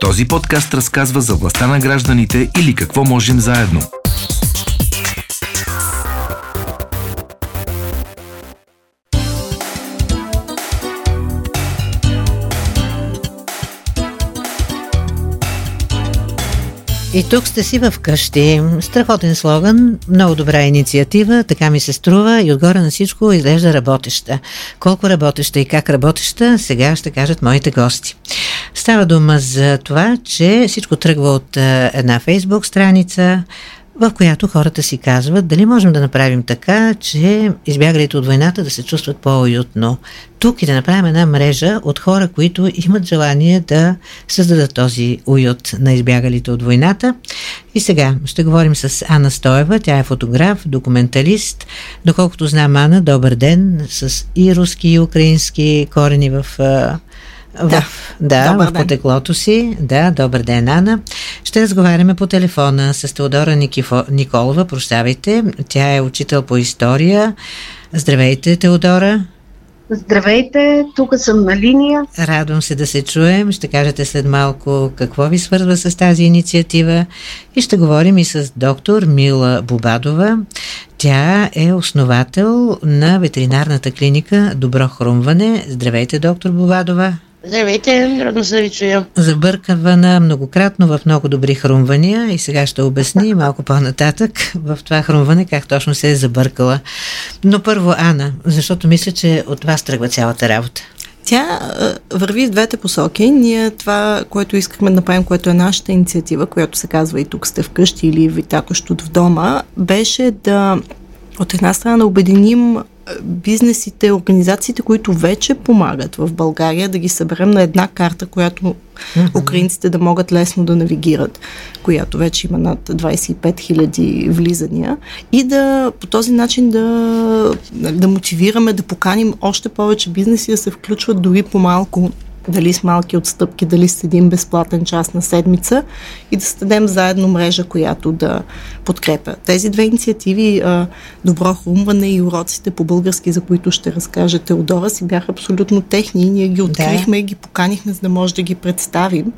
Този подкаст разказва за властта на гражданите или какво можем заедно. И тук сте си в къщи. Страхотен слоган, много добра инициатива, така ми се струва и отгоре на всичко изглежда работеща. Колко работеща и как работеща, сега ще кажат моите гости. Става дума за това, че всичко тръгва от една фейсбук страница, в която хората си казват дали можем да направим така, че избягалите от войната да се чувстват по-уютно тук и да направим една мрежа от хора, които имат желание да създадат този уют на избягалите от войната. И сега ще говорим с Ана Стоева. Тя е фотограф, документалист. Доколкото знам Ана, добър ден, с и руски, и украински корени в да, в, да добър в потеклото си. Да, добър ден, Ана. Ще разговаряме по телефона с Теодора Никифо, Николова, прощавайте. Тя е учител по история. Здравейте, Теодора. Здравейте, тук съм на линия. Радвам се да се чуем. Ще кажете след малко какво ви свързва с тази инициатива. И ще говорим и с доктор Мила Бубадова. Тя е основател на ветеринарната клиника Добро хрумване. Здравейте, доктор Бубадова. Здравейте, радно се да ви чуя. Забъркавана многократно в много добри хрумвания и сега ще обясни малко по-нататък в това хрумване как точно се е забъркала. Но първо Ана, защото мисля, че от вас тръгва цялата работа. Тя върви в двете посоки. Ние това, което искахме да направим, което е нашата инициатива, която се казва и тук сте вкъщи или витакащ от в дома, беше да от една страна да обединим бизнесите, организациите, които вече помагат в България, да ги съберем на една карта, която mm-hmm. украинците да могат лесно да навигират, която вече има над 25 000 влизания и да по този начин да, да мотивираме, да поканим още повече бизнеси да се включват дори по-малко дали с малки отстъпки, дали с един безплатен час на седмица и да създадем заедно мрежа, която да подкрепя. Тези две инициативи, Добро хрумване и уроците по български, за които ще разкаже Теодора, си бяха абсолютно техни и ние ги открихме да. и ги поканихме, за да може да ги представим.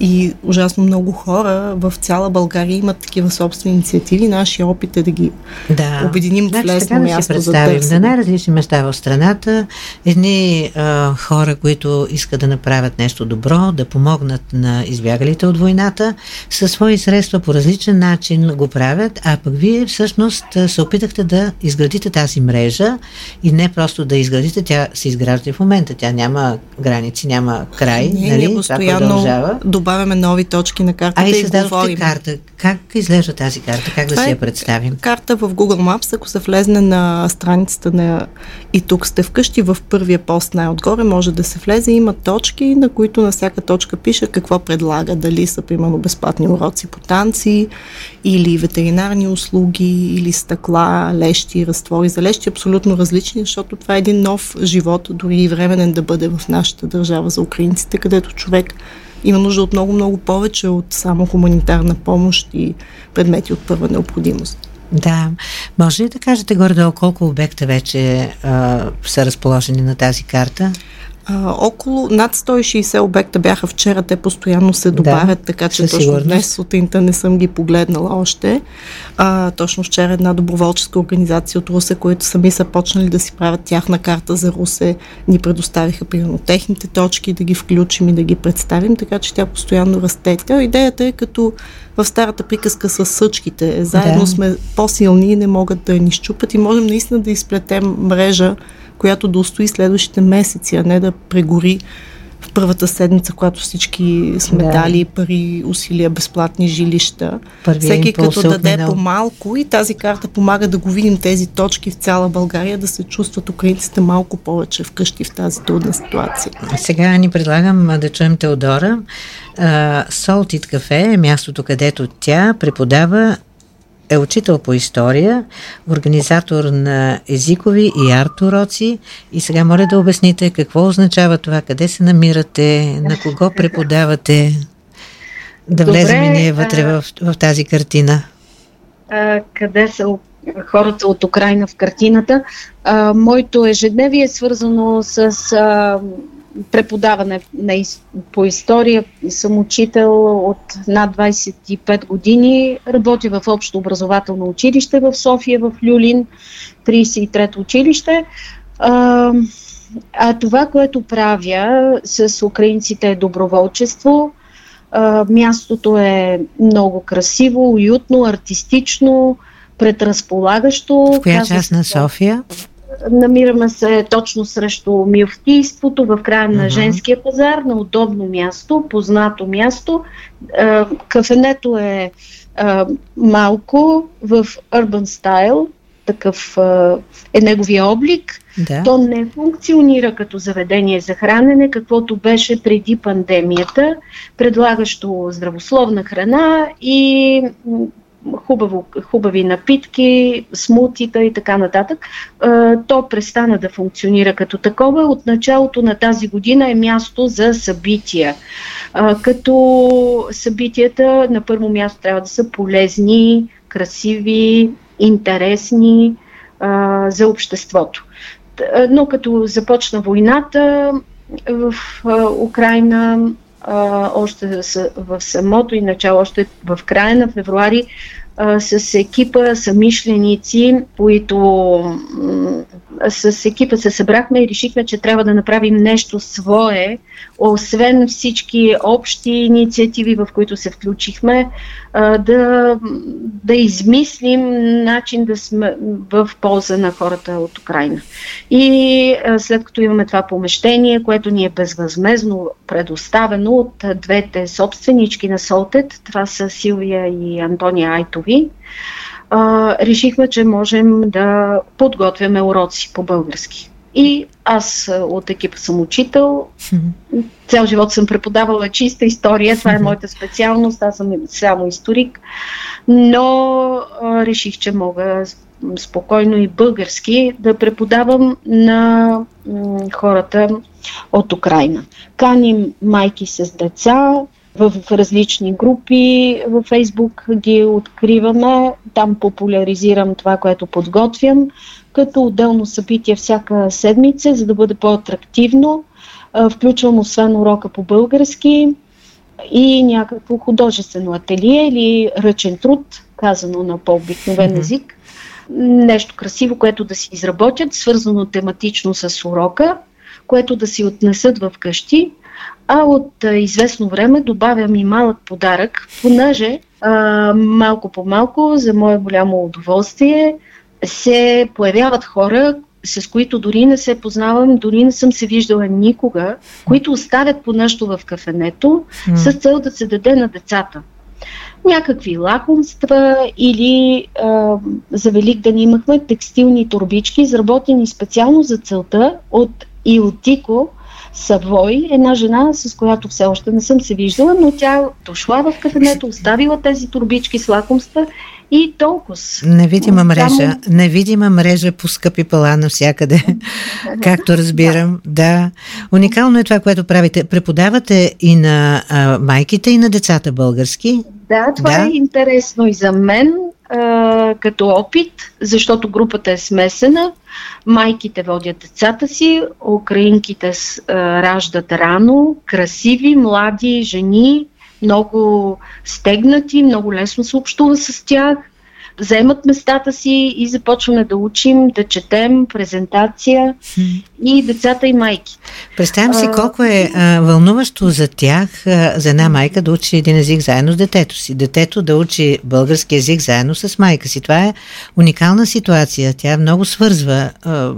И ужасно много хора в цяла България имат такива собствени инициативи. Нашия опит е да ги да. обединим значи, в лесно да място да представим за на най-различни места в страната. Едни а, хора, които искат да направят нещо добро, да помогнат на избягалите от войната, със свои средства по различен начин го правят, а пък вие всъщност се опитахте да изградите тази мрежа и не просто да изградите, тя се изгражда в момента. Тя няма граници, няма край. Ние, нали? ние постоянно добавяме нови точки на картата. А и създадохте карта. Как изглежда тази карта? Как Това да си я представим? Карта в Google Maps, ако се влезне на страницата на и тук сте вкъщи, в първия пост най-отгоре може да се влезе. Има точки, на които на всяка точка пише какво предлага. Дали са, примерно, безплатни уроци по танци или ветеринарни услуги, или стъкла, лещи, разтвори за лещи. Абсолютно различни, защото това е един нов живот, дори и временен да бъде в нашата държава за украинците, където човек има нужда от много-много повече от само хуманитарна помощ и предмети от първа необходимост. Да. Може ли да кажете горе-долу колко обекта вече а, са разположени на тази карта? А, около над 160 обекта бяха вчера, те постоянно се добавят, да, така че точно сигурност. днес сутринта не съм ги погледнала още. А, точно вчера една доброволческа организация от Русе, които сами са почнали да си правят тяхна карта за Русе, ни предоставиха примерно техните точки, да ги включим и да ги представим, така че тя постоянно расте. Тя идеята е като в старата приказка с съчките. Заедно да. сме по-силни и не могат да ни щупат и можем наистина да изплетем мрежа, която да устои следващите месеци, а не да прегори в първата седмица, когато всички сме да. дали пари, усилия, безплатни жилища. Първия Всеки като даде по-малко и тази карта помага да го видим тези точки в цяла България, да се чувстват украинците малко повече вкъщи в тази трудна ситуация. Сега ни предлагам да чуем Теодора. Солтит кафе е мястото, където тя преподава е учител по история, организатор на езикови и арт уроци. И сега моля да обясните какво означава това, къде се намирате, на кого преподавате, да Добре, влезем и ние вътре а, в, в тази картина. А, къде са хората от Украина в картината? А, моето ежедневие е свързано с а, преподаване на, по история. Съм учител от над 25 години. Работя в общо образователно училище в София, в Люлин, 33-то училище. А, а това, което правя с украинците е доброволчество. А, мястото е много красиво, уютно, артистично, предразполагащо. В коя част на София? Намираме се точно срещу милфтийството, в края на женския пазар, на удобно място, познато място. Кафенето е малко в urban style, такъв е неговия облик. Да. То не функционира като заведение за хранене, каквото беше преди пандемията, предлагащо здравословна храна и хубаво, хубави напитки, смутита и така нататък, то престана да функционира като такова. От началото на тази година е място за събития. Като събитията на първо място трябва да са полезни, красиви, интересни за обществото. Но като започна войната в Украина, още в самото и начало, още в края на февруари, с екипа самишленици, които с екипа се събрахме и решихме, че трябва да направим нещо свое, освен всички общи инициативи, в които се включихме, да, да измислим начин да сме в полза на хората от Украина. И след като имаме това помещение, което ни е безвъзмезно предоставено от двете собственички на Солтет, това са Силвия и Антония Айтови, а, решихме, че можем да подготвяме уроци по български. И аз от екипа съм учител. Цял живот съм преподавала чиста история. Това е моята специалност. Аз съм само историк. Но а, реших, че мога спокойно и български да преподавам на хората от Украина. Каним майки с деца, в различни групи във Фейсбук ги откриваме. Там популяризирам това, което подготвям, като отделно събитие всяка седмица, за да бъде по-атрактивно. Включвам освен урока по български и някакво художествено ателие или ръчен труд, казано на по-обикновен език. Нещо красиво, което да си изработят, свързано тематично с урока, което да си отнесат в къщи а от а, известно време добавям и малък подарък, понеже а, малко по малко, за мое голямо удоволствие, се появяват хора, с които дори не се познавам, дори не съм се виждала никога, които оставят по нещо в кафенето mm. с цел да се даде на децата. Някакви лакомства или а, за Великден имахме текстилни турбички, изработени специално за целта от Илтико, Савой, една жена, с която все още не съм се виждала, но тя дошла в кафенето, оставила тези турбички с лакомства и толкова. Невидима мрежа, Само... невидима мрежа по скъпи пала навсякъде, както разбирам. Да. да. Уникално е това, което правите. Преподавате и на а, майките, и на децата български. Да, това да. е интересно и за мен като опит, защото групата е смесена. Майките водят децата си, украинките с, а, раждат рано, красиви, млади жени, много стегнати, много лесно се общува с тях – вземат местата си и започваме да учим, да четем, презентация и децата и майки. Представям си колко е а, вълнуващо за тях, а, за една майка да учи един език заедно с детето си. Детето да учи български език заедно с майка си. Това е уникална ситуация. Тя много свързва а,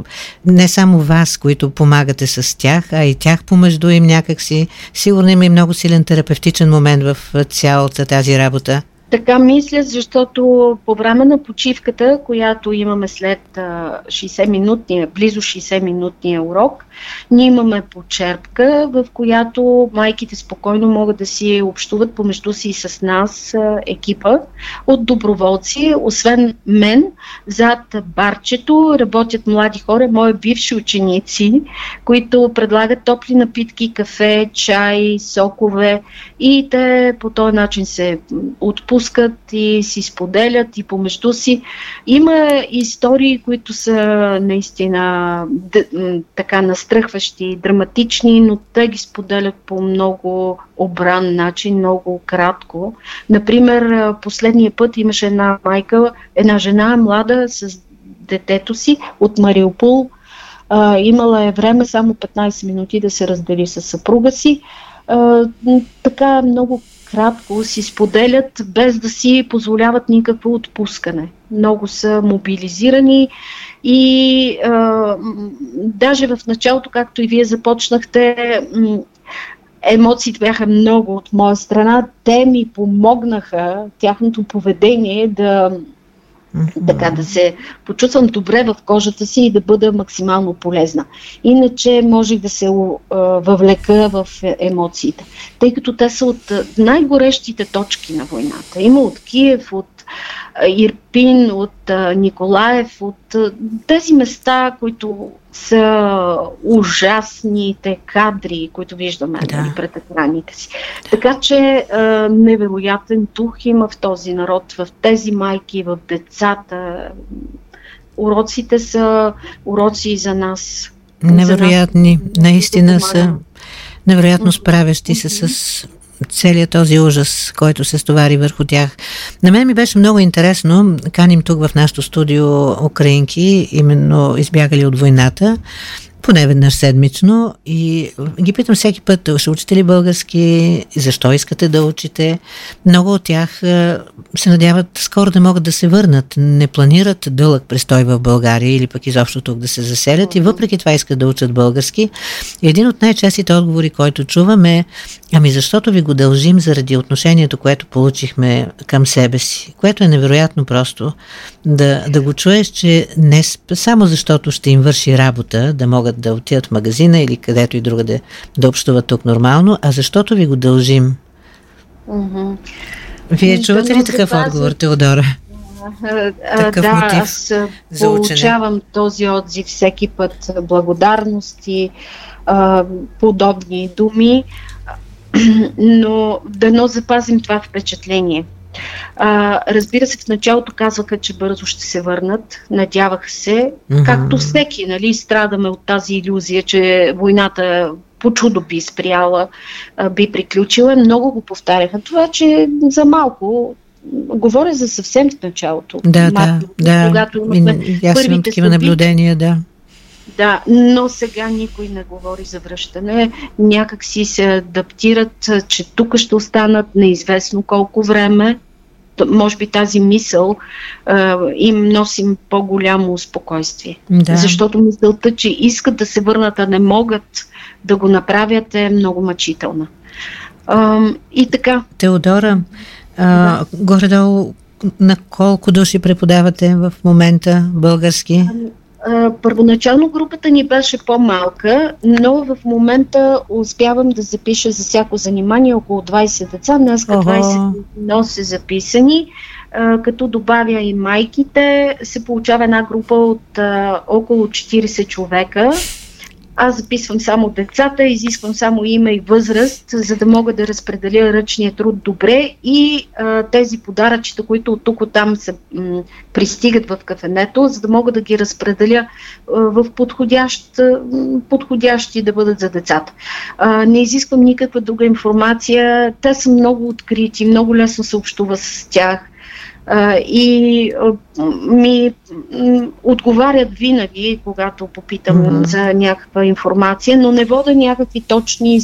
не само вас, които помагате с тях, а и тях помежду им някакси. Сигурно има и много силен терапевтичен момент в цялата тази работа. Така мисля, защото по време на почивката, която имаме след 60-минутния, близо 60-минутния урок, ние имаме почерпка, в която майките спокойно могат да си общуват помежду си и с нас, екипа от доброволци. Освен мен, зад барчето работят млади хора, мои бивши ученици, които предлагат топли напитки, кафе, чай, сокове и те по този начин се отпускат отпускат и си споделят и помежду си. Има истории, които са наистина д- така настръхващи, драматични, но те ги споделят по много обран начин, много кратко. Например, последния път имаше една майка, една жена млада с детето си от Мариупол. А, имала е време само 15 минути да се раздели с съпруга си. А, така много кратко си споделят, без да си позволяват никакво отпускане. Много са мобилизирани и а, даже в началото, както и вие започнахте, емоциите бяха много от моя страна. Те ми помогнаха, тяхното поведение да. Така да се почувствам добре в кожата си и да бъда максимално полезна. Иначе можех да се въвлека в емоциите, тъй като те са от най-горещите точки на войната. Има от Киев, от Ирпин, от Николаев, от тези места, които са ужасните кадри, които виждаме да. нали, пред екраните си. Така че невероятен дух има в този народ, в тези майки, в децата. Уроците са уроци за нас. Невероятни, за нас. наистина са невероятно справящи се с целият този ужас, който се стовари върху тях. На мен ми беше много интересно, каним тук в нашото студио украинки, именно избягали от войната, поне веднъж седмично и ги питам всеки път, ще учите ли български, защо искате да учите. Много от тях се надяват скоро да могат да се върнат, не планират дълъг престой в България или пък изобщо тук да се заселят и въпреки това искат да учат български. Един от най-честите отговори, който чувам е, ами защото ви го дължим заради отношението, което получихме към себе си, което е невероятно просто да, да го чуеш, че не само защото ще им върши работа, да могат да отидат в магазина или където и другаде да общуват тук нормално, а защото ви го дължим. Mm-hmm. Вие чувате ли такъв отговор, Теодора? Такъв да, мотив аз за получавам този отзив всеки път. Благодарности, подобни думи, но дано запазим това впечатление. А, разбира се, в началото казваха, че бързо ще се върнат. Надявах се, mm-hmm. както всеки, нали, страдаме от тази иллюзия, че войната по чудо би спряла, би приключила. Много го повтаряха. Това, че за малко говоря за съвсем в началото. Да, Марко, да, когато имахме първите такива наблюдения, да. Да, но сега никой не говори за връщане. Някак си се адаптират, че тук ще останат неизвестно колко време. Може би тази мисъл а, им носим по-голямо спокойствие. Да. Защото мисълта, че искат да се върнат, а не могат да го направят е много мъчителна. А, и така. Теодора, а, да. горе-долу на колко души преподавате в момента български? Първоначално групата ни беше по-малка, но в момента успявам да запиша за всяко занимание около 20 деца. Днес 20 са записани. Като добавя и майките, се получава една група от около 40 човека. Аз записвам само децата, изисквам само име и възраст, за да мога да разпределя ръчния труд добре и а, тези подаръчета, които от тук от там се м, пристигат в кафенето, за да мога да ги разпределя а, в подходящ, подходящи да бъдат за децата. А, не изисквам никаква друга информация. Те са много открити, много лесно се общува с тях и ми отговарят винаги, когато попитам mm-hmm. за някаква информация, но не вода някакви точни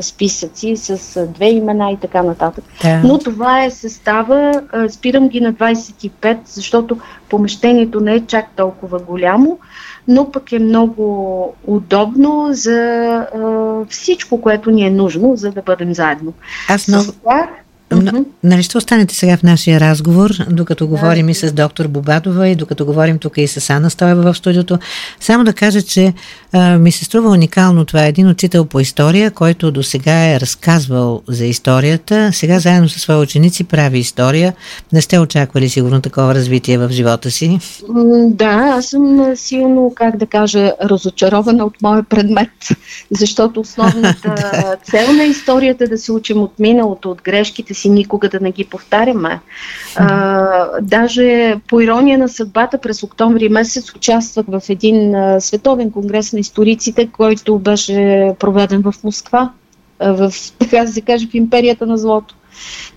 списъци с две имена и така нататък. Yeah. Но това е състава, спирам ги на 25, защото помещението не е чак толкова голямо, но пък е много удобно за всичко, което ни е нужно, за да бъдем заедно. Аз много... С това Mm-hmm. Нали ще останете сега в нашия разговор, докато говорим и с доктор Бобадова и докато говорим тук и с Ана Стоева в студиото. Само да кажа, че а, ми се струва уникално. Това е един учител по история, който до сега е разказвал за историята. Сега заедно с свои ученици прави история. Не сте очаквали сигурно такова развитие в живота си? Да, аз съм силно, как да кажа, разочарована от моя предмет, защото основната цел на историята е да се учим от миналото, от грешките си никога да не ги повтаряме. А, даже по ирония на съдбата през октомври месец участвах в един а, световен конгрес на историците, който беше проведен в Москва, а, в, така да се каже, в империята на злото.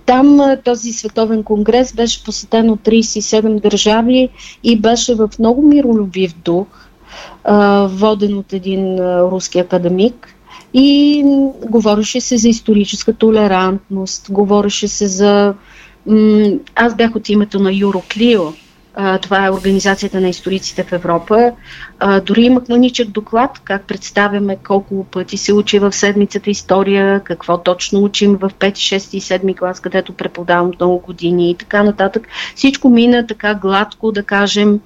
Там този световен конгрес беше посетен от 37 държави и беше в много миролюбив дух, воден от един руски академик. И говореше се за историческа толерантност, говореше се за... Аз бях от името на Юроклио, това е Организацията на историците в Европа. Дори имах маничък доклад, как представяме колко пъти се учи в седмицата история, какво точно учим в 5, 6 и 7 клас, където преподавам много години и така нататък. Всичко мина така гладко, да кажем.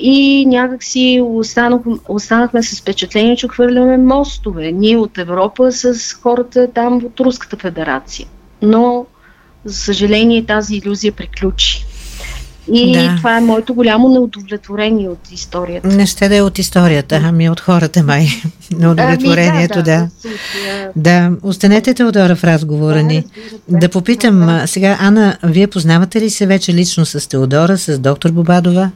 И някакси останах, останахме с впечатление, че хвърляме мостове. Ние от Европа с хората там от Руската федерация. Но, за съжаление, тази иллюзия приключи. И да. това е моето голямо неудовлетворение от историята. Не ще да е от историята, ами от хората май. Неудовлетворението, ами, да. Да, да. да. Останете, Теодора, в разговора ни. Да, да попитам, да. сега, Ана, вие познавате ли се вече лично с Теодора, с доктор Бобадова?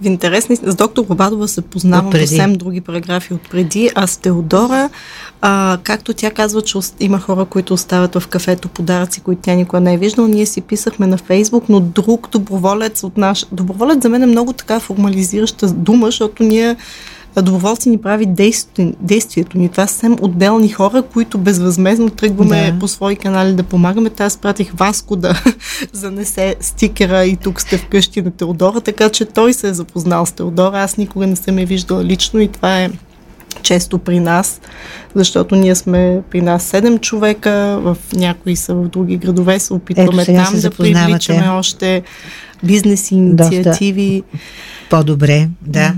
В интересни, с доктор Бобадова се познавам съвсем други параграфи от преди, а с Теодора, а, както тя казва, че има хора, които оставят в кафето подаръци, които тя никога не е виждала, ние си писахме на Фейсбук, но друг доброволец от наш... Доброволец за мен е много така формализираща дума, защото ние доброволци ни прави действието, действието ни. Това са съвсем отделни хора, които безвъзмезно тръгваме да. по свои канали да помагаме. Та аз пратих Васко да занесе стикера и тук сте вкъщи на Теодора, така че той се е запознал с Теодора. Аз никога не съм я виждала лично и това е често при нас, защото ние сме при нас седем човека, в някои са в други градове, се опитваме Ето, там да привличаме още бизнес инициативи. Доста по-добре, да.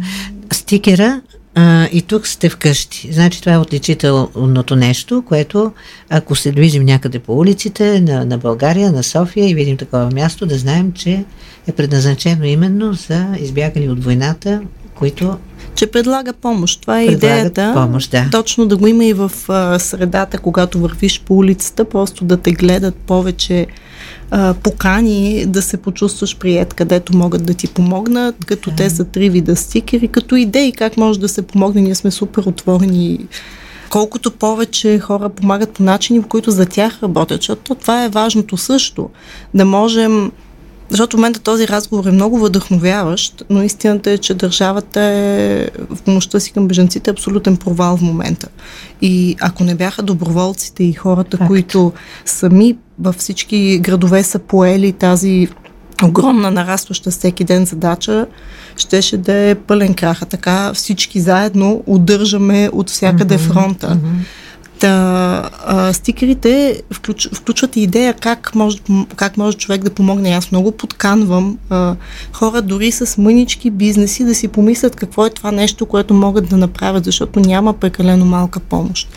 Стикера а, и тук сте вкъщи. Значи това е отличителното нещо, което ако се движим някъде по улиците на, на България, на София и видим такова място, да знаем, че е предназначено именно за избягали от войната, които че предлага помощ. Това е идеята. Помощ, да. Точно да го има и в а, средата, когато вървиш по улицата, просто да те гледат повече а, покани да се почувстваш прият, където могат да ти помогнат, като те са три вида стикери, като идеи как може да се помогне. Ние сме супер отворени колкото повече хора помагат по начини, по които за тях работят, защото това е важното също. Да можем защото в момента този разговор е много вдъхновяващ, но истината е, че държавата е в помощта си към бежанците абсолютен провал в момента. И ако не бяха доброволците и хората, Факт. които сами във всички градове са поели тази огромна нарастваща всеки ден задача, щеше да е пълен крах. А така всички заедно удържаме от всякъде mm-hmm. фронта. Mm-hmm. Та, а, стикерите включ, включват и идея как може, как може човек да помогне. Аз много подканвам а, хора дори с мънички бизнеси да си помислят какво е това нещо, което могат да направят, защото няма прекалено малка помощ.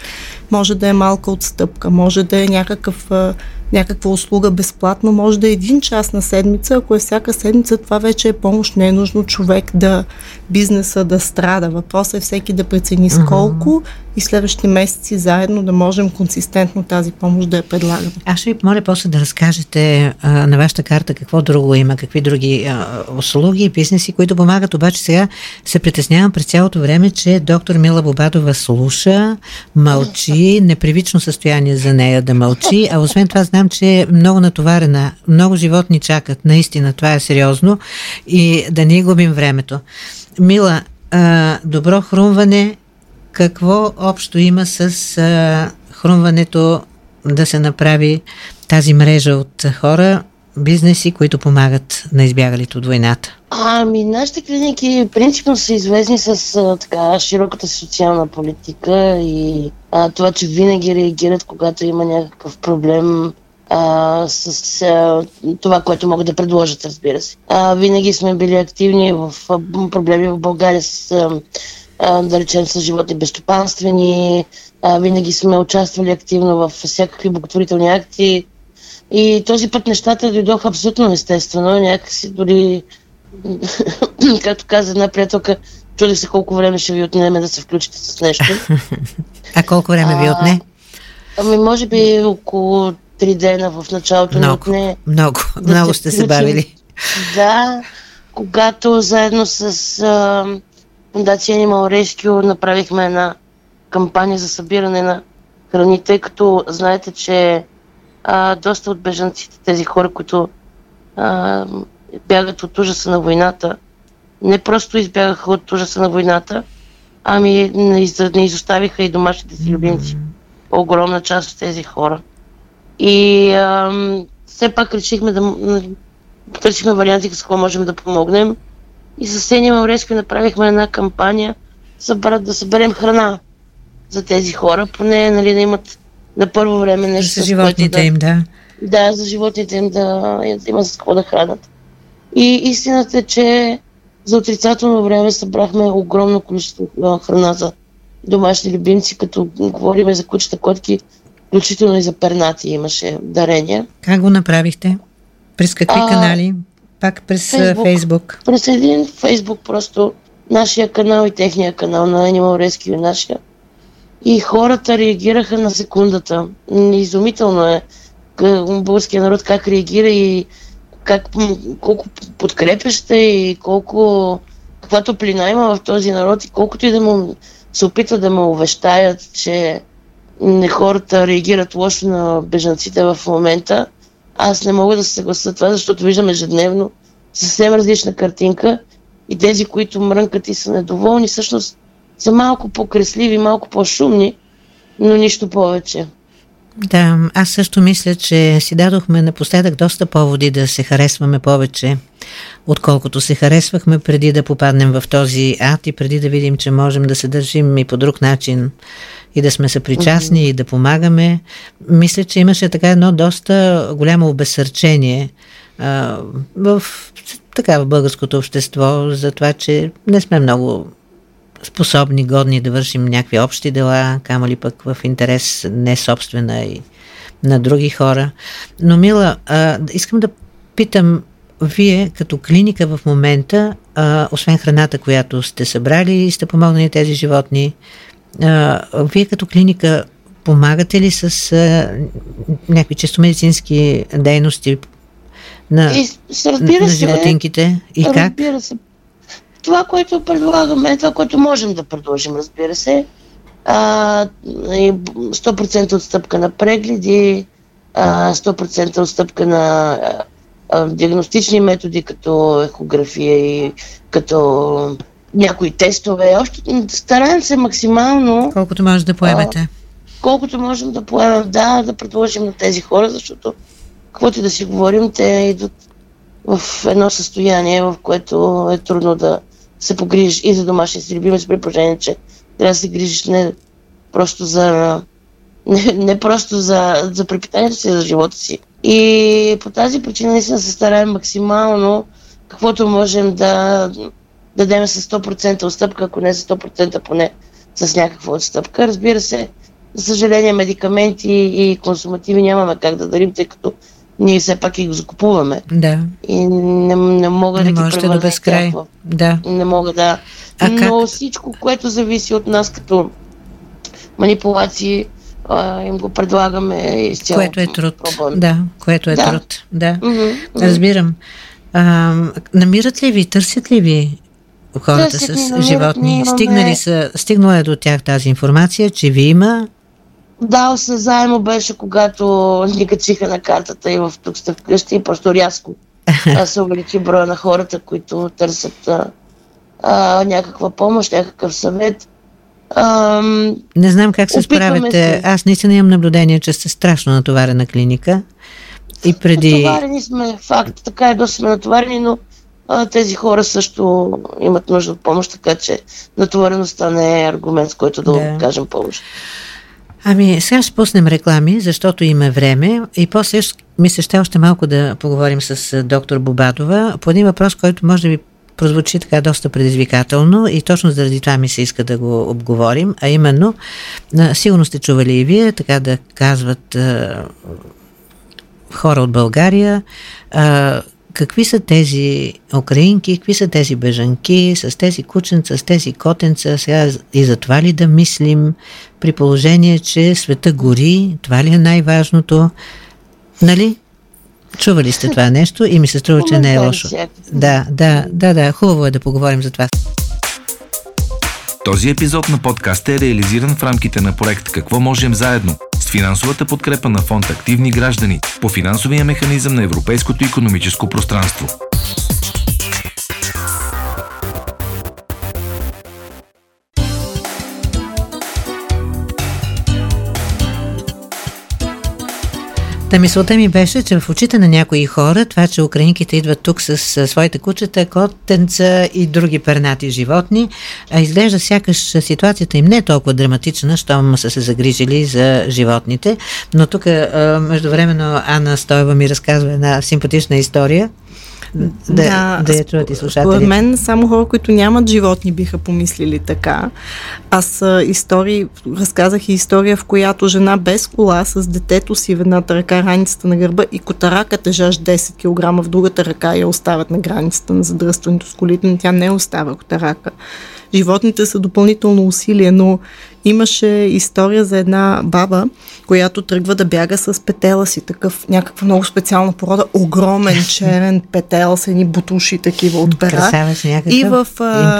Може да е малка отстъпка, може да е някакъв а, някаква услуга безплатно, може да е един час на седмица. Ако е всяка седмица, това вече е помощ. Не е нужно човек да бизнеса да страда. Въпросът е всеки да прецени сколко uh-huh. И следващите месеци заедно да можем консистентно тази помощ да я предлагаме. Аз ще ви моля после да разкажете а, на вашата карта какво друго има, какви други а, услуги и бизнеси, които помагат. Обаче сега се притеснявам през цялото време, че доктор Мила Бобадова слуша, мълчи, непривично състояние за нея да мълчи, а освен това знам, че е много натоварена. Много животни чакат. Наистина, това е сериозно. И да не губим времето. Мила, а, добро хрумване. Какво общо има с а, хрумването да се направи тази мрежа от хора, бизнеси, които помагат на избягалите от войната? Ами, нашите клиники принципно са известни с а, така широката социална политика и а, това, че винаги реагират, когато има някакъв проблем а, с а, това, което могат да предложат, разбира се. А, винаги сме били активни в а, проблеми в България с, а, да речем, с животи безстопанствени. А, винаги сме участвали активно в всякакви благотворителни акции. И този път нещата дойдоха абсолютно естествено. Някакси дори, както каза една приятелка, чудих се колко време ще ви отнеме да се включите с нещо. а колко време ви отне? Ами, може би около три дена в началото Много, отне. много, да много сте се бавили. Да, когато заедно с а, Фундация Animal Rescue направихме една кампания за събиране на храни, тъй като знаете, че а, доста от бежанците, тези хора, които а, бягат от ужаса на войната, не просто избягаха от ужаса на войната, ами не, из- не изоставиха и домашните си любимци. Огромна част от тези хора. И ам, все пак решихме да търсихме варианти с какво можем да помогнем. И с Сения Мавреско направихме една кампания събра, да съберем храна за тези хора, поне нали, да имат на първо време нещо. За животните да, им, да. Да, за животните им да, да имат с какво да хранят. И истината е, че за отрицателно време събрахме огромно количество храна за домашни любимци, като говориме за кучета, котки, включително и за пернати имаше дарения. Как го направихте? През какви А, канали? Пак през Фейсбук. Фейсбук. През един Фейсбук просто нашия канал и техния канал на Animal Rescue и нашия. И хората реагираха на секундата. Изумително е българския народ как реагира и как, колко подкрепяща и колко каква топлина има в този народ и колкото и да му се опитват да му увещаят, че не хората реагират лошо на бежанците в момента, аз не мога да се съглася с това, защото виждам ежедневно съвсем различна картинка и тези, които мрънкат и са недоволни, всъщност са малко по-кресливи, малко по-шумни, но нищо повече. Да, аз също мисля, че си дадохме напоследък доста поводи да се харесваме повече, отколкото се харесвахме преди да попаднем в този ад и преди да видим, че можем да се държим и по друг начин и да сме съпричастни и да помагаме. Мисля, че имаше така едно доста голямо обесърчение а, в, така, в българското общество за това, че не сме много способни, годни да вършим някакви общи дела, камо ли пък в интерес не собствена и на други хора. Но, Мила, а, искам да питам, вие като клиника в момента, а, освен храната, която сте събрали и сте помогнали тези животни, а, вие като клиника помагате ли с а, някакви чисто медицински дейности на, И разбира на животинките? И как? Разбира се. Това, което предлагаме, това, което можем да предложим, разбира се, а, и 100% отстъпка на прегледи, а, 100% отстъпка на диагностични методи, като ехография и като някои тестове. Още стараем се максимално Колкото може да поемете. колкото можем да поемем, да, да предложим на тези хора, защото каквото и да си говорим, те идват в едно състояние, в което е трудно да се погрижиш и за домашния си любимец, при положение, че трябва да се грижиш не просто за не, не просто за, за препитанието си, а за живота си. И по тази причина наистина се стараем максимално каквото можем да дадем с 100% отстъпка, ако не с 100% поне с някаква отстъпка. Разбира се, за съжаление, медикаменти и консумативи нямаме как да дарим, тъй като ние все пак и го закупуваме. Да, И не, не мога не да ги до превърна в безкрай. Да. Не мога да. А Но как? всичко, което зависи от нас като манипулации, а, им го предлагаме изцяло. Което е труд. Пробваме. Да, което е Да. труд. Да. Мгм. Разбирам. А, намират ли ви, търсят ли ви хората с намират животни? ни, имаме- Стигнали са, стигнала е до тях тази информация, че ви има. Да, осъзаемо беше, когато ни качиха на картата и в тук сте вкъщи и просто рязко се увеличи броя на хората, които търсят а, а, някаква помощ, някакъв съвет. Ам, Не знам как се справяте. се. Аз наистина имам наблюдение, че сте страшно натоварена клиника. И преди... Натоварени сме, факт, така е, доста сме натоварени, но а, тези хора също имат нужда от помощ, така че натовареността не е аргумент, с който да, Да. окажем помощ. Ами, сега ще пуснем реклами, защото има време и после ми се ще още малко да поговорим с доктор Бобатова по един въпрос, който може да ви прозвучи така доста предизвикателно и точно заради това ми се иска да го обговорим, а именно, сигурно сте чували и вие, така да казват хора от България, какви са тези украинки, какви са тези бежанки, с тези кученца, с тези котенца, сега и за това ли да мислим, при положение, че света гори, това ли е най-важното? Нали? Чували сте това нещо и ми се струва, че не е лошо. Да, да, да, да. Хубаво е да поговорим за това. Този епизод на подкаста е реализиран в рамките на проект Какво можем заедно финансовата подкрепа на фонд Активни граждани по финансовия механизъм на Европейското економическо пространство. Та мисълта ми беше, че в очите на някои хора, това, че украинките идват тук с, своите кучета, котенца и други пернати животни, а изглежда сякаш ситуацията им не е толкова драматична, щом са се загрижили за животните. Но тук междувременно Анна Стоева ми разказва една симпатична история да, да, да я чуят и слушателите. Според мен само хора, които нямат животни, биха помислили така. Аз истории, разказах и история, в която жена без кола с детето си в едната ръка, раницата на гърба и котарака тежаш 10 кг в другата ръка я оставят на границата на задръстването с колите, но тя не остава котарака. Животните са допълнително усилие, но имаше история за една баба, която тръгва да бяга с петела си, такъв някаква много специална порода, огромен черен петел с едни бутуши такива от пера. и в а,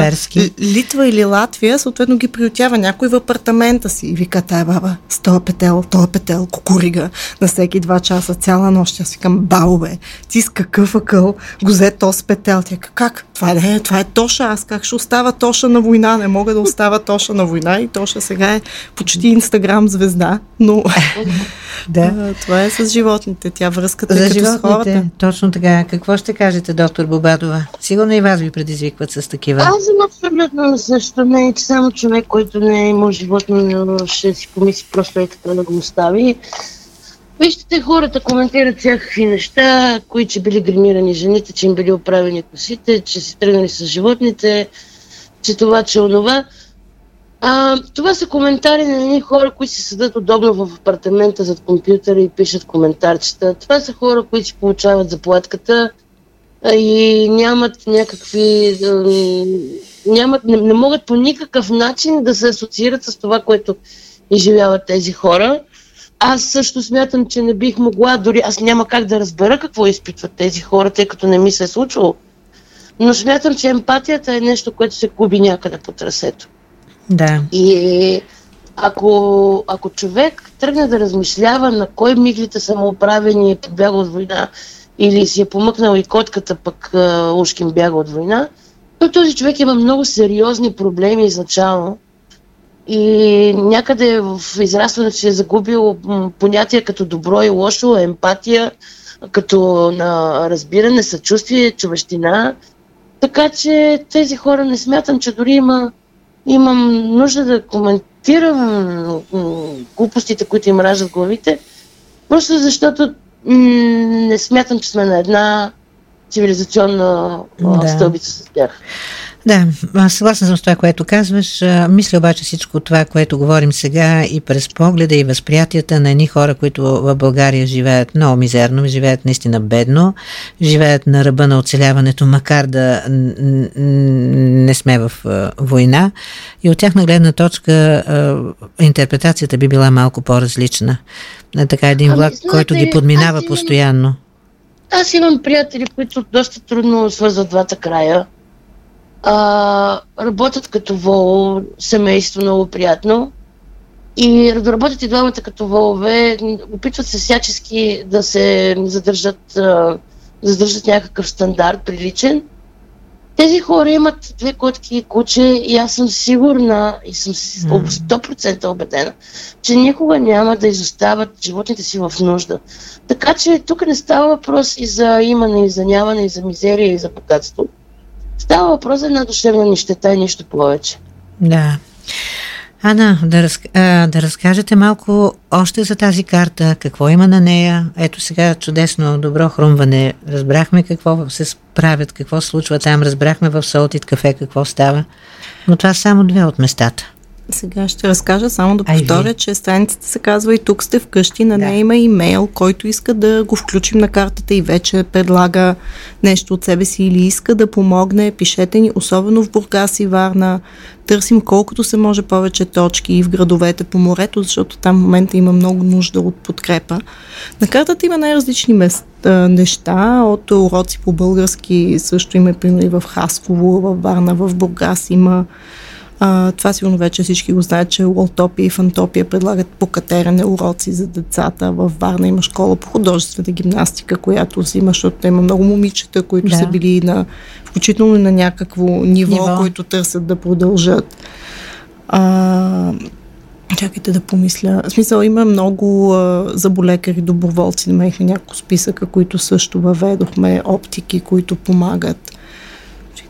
Литва или Латвия съответно ги приютява някой в апартамента си и вика тая баба, с този петел, този петел, кукурига, на всеки два часа, цяла нощ. Аз викам, бао бе, ти с какъв акъл го взе този петел. Тя как? Това е, това е Тоша, аз как ще остава Тоша на война? Не мога да остава Тоша на война и Тоша се сега е почти инстаграм звезда, но да. това е с животните, тя връзката За е като животните, с хората. Точно така. Какво ще кажете, доктор Бобадова? Сигурно и вас ви предизвикват с такива. Аз съм абсолютно също. Не е само човек, който не е имал животно, ще си помисли просто е така да го остави. Вижте, хората коментират всякакви неща, кои че били гримирани жените, че им били оправени косите, че си тръгнали с животните, че това, че онова. А, това са коментари на едни хора, които си седат удобно в апартамента зад компютъра и пишат коментарчета. Това са хора, които си получават заплатката и нямат някакви... Нямат, не, не могат по никакъв начин да се асоциират с това, което изживяват тези хора. Аз също смятам, че не бих могла, дори аз няма как да разбера какво изпитват тези хора, тъй като не ми се е случвало. Но смятам, че емпатията е нещо, което се губи някъде по трасето. Да. И ако, ако човек тръгне да размишлява на кой миглите са му оправени и бяга от война, или си е помъкнал и котката, пък ушким бяга от война, то този човек има много сериозни проблеми изначално. И някъде в израстването си е загубил понятия като добро и лошо, емпатия, като на разбиране, съчувствие, човещина. Така че тези хора не смятам, че дори има имам нужда да коментирам глупостите, които им раждат главите, просто защото не смятам, че сме на една цивилизационна да. стълбица с тях. Да, съгласна съм с това, което казваш. Мисля обаче всичко това, което говорим сега и през погледа и възприятията на едни хора, които в България живеят много мизерно, живеят наистина бедно, живеят на ръба на оцеляването, макар да не сме в война. И от тяхна гледна точка интерпретацията би била малко по-различна. Така един ами, влак, ами, който ги подминава постоянно. Аз имам приятели, които доста трудно свързват двата края а, работят като воло, семейство много приятно. И работят и двамата като волове, опитват се всячески да се задържат, а, задържат някакъв стандарт, приличен. Тези хора имат две котки и куче и аз съм сигурна и съм 100% убедена, че никога няма да изостават животните си в нужда. Така че тук не става въпрос и за имане, и за нямане, и за мизерия, и за богатство. Става въпрос за една душевна нищета и нищо повече. Да. Ана, да, раз, а, да разкажете малко още за тази карта, какво има на нея. Ето сега чудесно, добро хрумване. Разбрахме какво се справят, какво случва там. Разбрахме в Солтит кафе какво става. Но това са само две от местата. Сега ще разкажа само да повторя, че страницата се казва и тук сте вкъщи, на да. нея има имейл, който иска да го включим на картата и вече предлага нещо от себе си или иска да помогне, пишете ни, особено в Бургас и Варна, търсим колкото се може повече точки и в градовете по морето, защото там в момента има много нужда от подкрепа. На картата има най-различни места, неща, от уроци по български, също има примерно и в Хасково, в Варна, в Бургас има а, това сигурно вече всички го знаят, че Уолтопия и Фантопия предлагат покатеране уроци за децата. В Варна има школа по художествена гимнастика, която си има, защото има много момичета, които да. са били на, включително на някакво ниво, ниво. които търсят да продължат. А, Чакайте да помисля. В смисъл има много а, заболекари, доброволци. Намерихме няколко списъка, които също въведохме, оптики, които помагат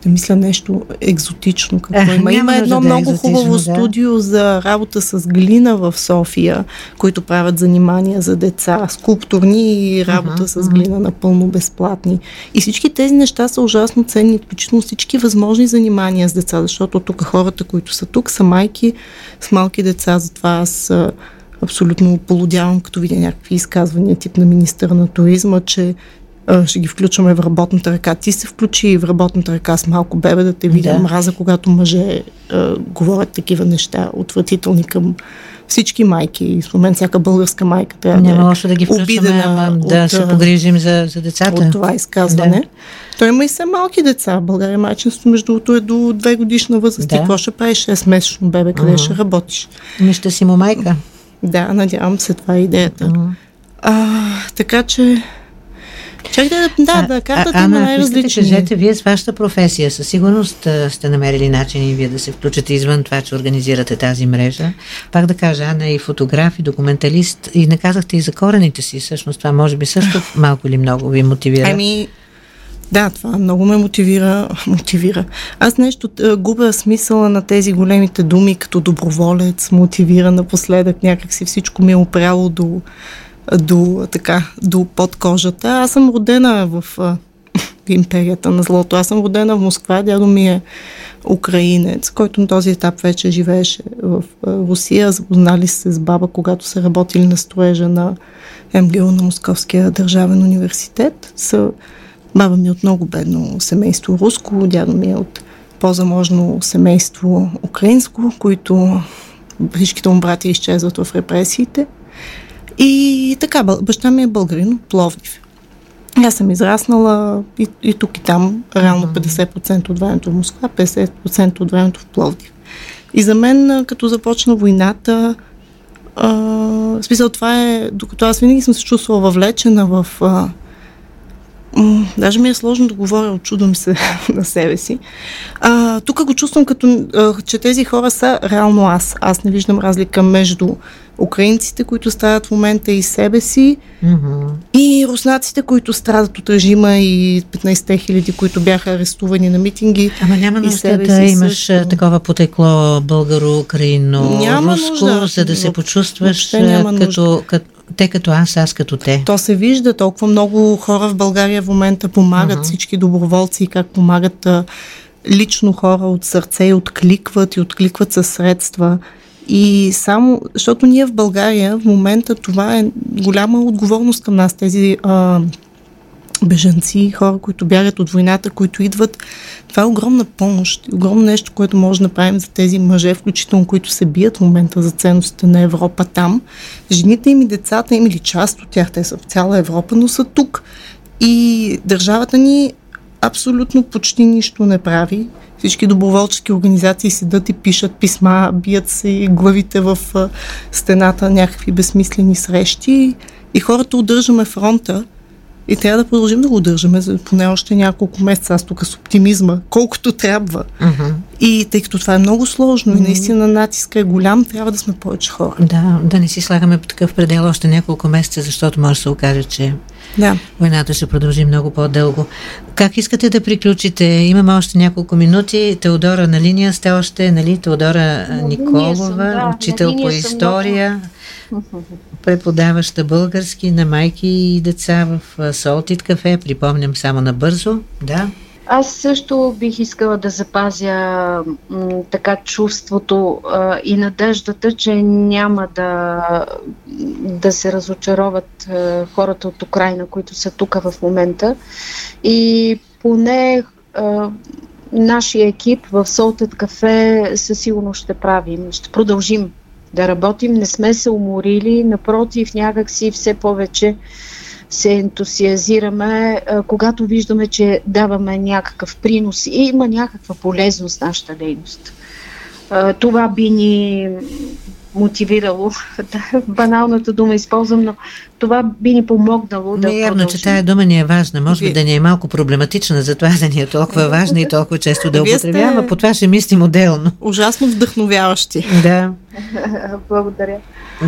да мисля нещо екзотично. Какво има? Има едно да е много хубаво да. студио за работа с глина в София, които правят занимания за деца, скулптурни и работа uh-huh, с глина напълно безплатни. И всички тези неща са ужасно ценни, включително всички възможни занимания с деца, защото тук хората, които са тук, са майки с малки деца, затова аз абсолютно полудявам, като видя някакви изказвания тип на министъра на туризма, че ще ги включваме в работната ръка. Ти се включи в работната ръка с малко бебе да те видя да. мраза, когато мъже а, говорят такива неща, отвратителни към всички майки. И в момент всяка българска майка трябва Няма да, още да ги включваме, от, да се погрижим за, за децата. От това изказване. Да. Той има и са малки деца. България майчинство между другото е до две годишна възраст. Да. И какво ще правиш 6 месечно бебе? Къде uh-huh. ще работиш? Ми ще си му майка. Да, надявам се, това е идеята. Uh-huh. А, така че Чакайте да, да, да, картата има най-различни. Кажете, вие с вашата професия със сигурност сте намерили начини вие да се включите извън това, че организирате тази мрежа. Пак да кажа, Ана е и фотограф, и документалист, и не казахте и за корените си. Всъщност това може би също малко или много ви мотивира. Ами, да, това много ме мотивира. мотивира. Аз нещо губя смисъла на тези големите думи, като доброволец, мотивира напоследък, някакси всичко ми е опряло до до, така, до подкожата. Аз съм родена в а, империята на злото. Аз съм родена в Москва. Дядо ми е украинец, който на този етап вече живееше в Русия. Запознали се с баба, когато са работили на строежа на МГУ на Московския държавен университет. Са, баба ми е от много бедно семейство руско, дядо ми е от по-заможно семейство украинско, които всичките му брати изчезват в репресиите. И така, баща ми е българин от Пловдив. Аз съм израснала и, и тук и там, реално 50% от времето в Москва, 50% от времето в Пловдив. И за мен, като започна войната, а, в смисъл това е, докато аз винаги съм се чувствала въвлечена в а, даже ми е сложно да говоря, очудвам се на себе си. А, тук го чувствам като, а, че тези хора са реално аз. Аз не виждам разлика между украинците, които страдат в момента и себе си, mm-hmm. и руснаците, които страдат от режима и 15 хиляди, които бяха арестувани на митинги. Ама няма нужда да имаш също. такова потекло българо-украино-руско, за да се почувстваш като, като те като аз, аз като те. То се вижда, толкова много хора в България в момента помагат, uh-huh. всички доброволци, как помагат лично хора от сърце и откликват и откликват със средства. И само, защото ние в България в момента това е голяма отговорност към нас, тези а, бежанци, хора, които бягат от войната, които идват. Това е огромна помощ, огромно нещо, което може да направим за тези мъже, включително които се бият в момента за ценностите на Европа там. Жените им и децата им или част от тях, те са в цяла Европа, но са тук. И държавата ни абсолютно почти нищо не прави. Всички доброволчески организации седат и пишат писма, бият се главите в стената, някакви безсмислени срещи. И хората удържаме фронта, и трябва да продължим да го държаме за поне още няколко месеца. Аз тук с оптимизма, колкото трябва. Uh-huh. И тъй като това е много сложно uh-huh. и наистина натиска е голям, трябва да сме повече хора. Да, да не си слагаме по такъв предел още няколко месеца, защото може да се окаже, че да. войната ще продължи много по-дълго. Как искате да приключите? Имаме още няколко минути. Теодора на линия сте още, нали? Теодора на Николова, съм, да, учител по история. Много преподаваща български на майки и деца в Солтит кафе, припомням само набързо, да. Аз също бих искала да запазя м, така чувството а, и надеждата, че няма да, да се разочароват а, хората от Украина, които са тук в момента. И поне а, нашия екип в Солтед кафе със сигурност ще правим, ще продължим да работим. Не сме се уморили, напротив, някакси все повече се ентусиазираме, когато виждаме, че даваме някакъв принос и има някаква полезност нашата дейност. Това би ни мотивирало, да, баналната дума използвам, но това би ни помогнало да явно, че тая дума ни е важна. Може би да ни е малко проблематична, затова да ни е толкова важна и толкова често да употребява. По това ще мислим отделно. Ужасно вдъхновяващи. Да. Благодаря.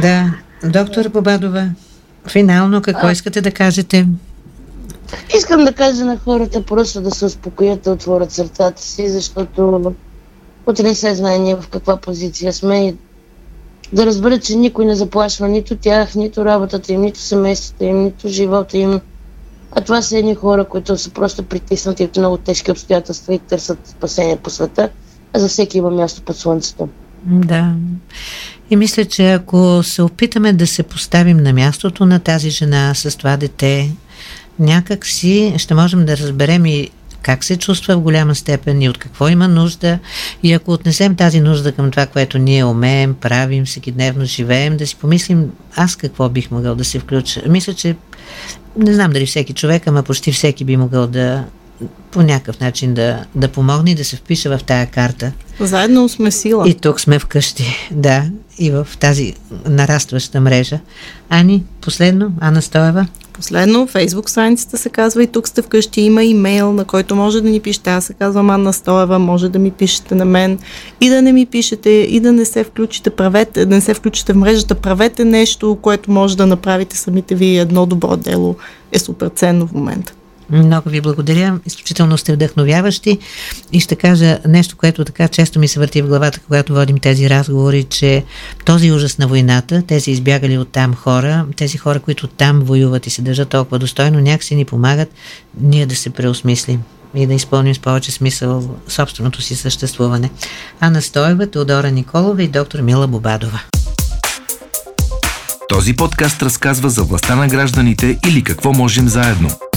Да. Доктор Бобадова, Финално, какво а... искате да кажете? Искам да кажа на хората просто да се успокоят, да отворят сърцата си, защото утре не се знае ние в каква позиция сме и да разберат, че никой не заплашва нито тях, нито работата им, нито семейството им, нито живота им. А това са едни хора, които са просто притиснати от много тежки обстоятелства и търсят спасение по света, а за всеки има място под слънцето. Да. И мисля, че ако се опитаме да се поставим на мястото на тази жена с това дете, някак си ще можем да разберем и как се чувства в голяма степен и от какво има нужда. И ако отнесем тази нужда към това, което ние умеем, правим, всекидневно живеем, да си помислим аз какво бих могъл да се включа. Мисля, че не знам дали всеки човек, ама почти всеки би могъл да по някакъв начин да, да помогне и да се впише в тая карта. Заедно сме сила. И тук сме вкъщи, да, и в тази нарастваща мрежа. Ани, последно, Ана Стоева. Последно, фейсбук страницата се казва и тук сте вкъщи, има имейл, на който може да ни пишете. Аз се казвам Анна Стоева, може да ми пишете на мен и да не ми пишете и да не се включите, правете, да не се включите в мрежата, правете нещо, което може да направите самите ви едно добро дело е супер ценно в момента. Много ви благодаря. Изключително сте вдъхновяващи. И ще кажа нещо, което така често ми се върти в главата, когато водим тези разговори, че този ужас на войната, тези избягали от там хора, тези хора, които там воюват и се държат толкова достойно, някакси ни помагат ние да се преосмислим и да изпълним с повече смисъл собственото си съществуване. Ана Стоева, Теодора Николова и доктор Мила Бобадова. Този подкаст разказва за властта на гражданите или какво можем заедно –